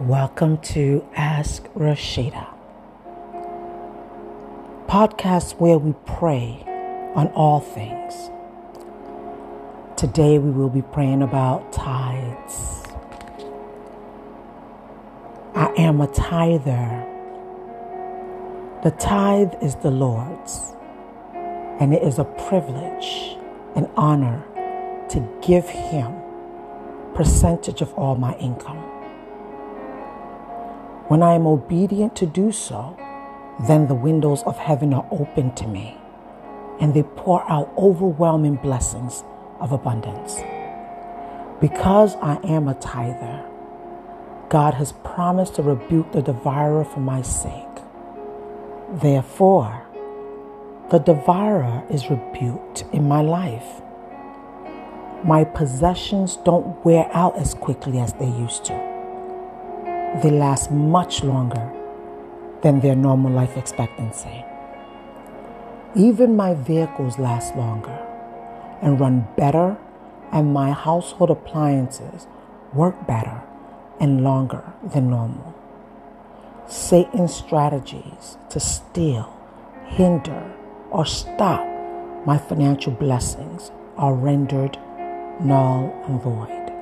Welcome to Ask Rasheedah, podcast where we pray on all things. Today we will be praying about tithes. I am a tither. The tithe is the Lord's, and it is a privilege and honor to give Him percentage of all my income. When I am obedient to do so, then the windows of heaven are open to me and they pour out overwhelming blessings of abundance. Because I am a tither, God has promised to rebuke the devourer for my sake. Therefore, the devourer is rebuked in my life my possessions don't wear out as quickly as they used to. They last much longer than their normal life expectancy. Even my vehicles last longer and run better, and my household appliances work better and longer than normal. Satan's strategies to steal, hinder, or stop my financial blessings are rendered null and void.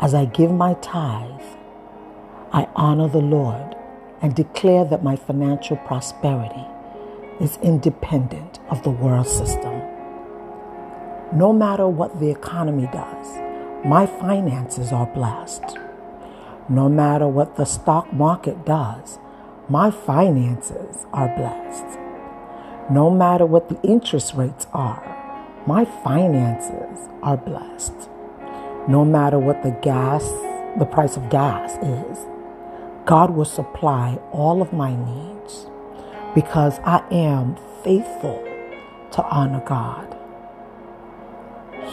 As I give my tithe, I honor the Lord and declare that my financial prosperity is independent of the world system. No matter what the economy does, my finances are blessed. No matter what the stock market does, my finances are blessed. No matter what the interest rates are, my finances are blessed. No matter what the gas, the price of gas is, God will supply all of my needs because I am faithful to honor God.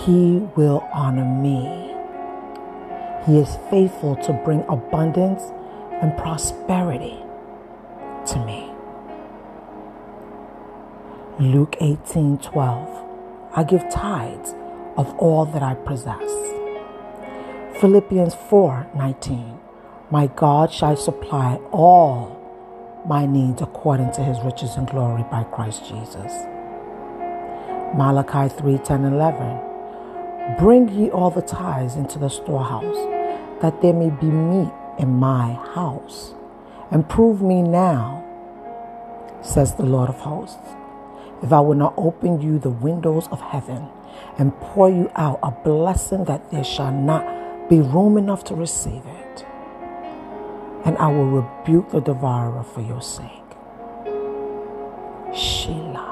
He will honor me. He is faithful to bring abundance and prosperity to me. Luke 18 12. I give tithes of all that I possess. Philippians 4:19 My God shall supply all my needs according to his riches and glory by Christ Jesus. Malachi 3:10 11 Bring ye all the tithes into the storehouse that there may be meat in my house and prove me now says the Lord of hosts if I will not open you the windows of heaven and pour you out a blessing that there shall not be room enough to receive it. And I will rebuke the devourer for your sake. Selah.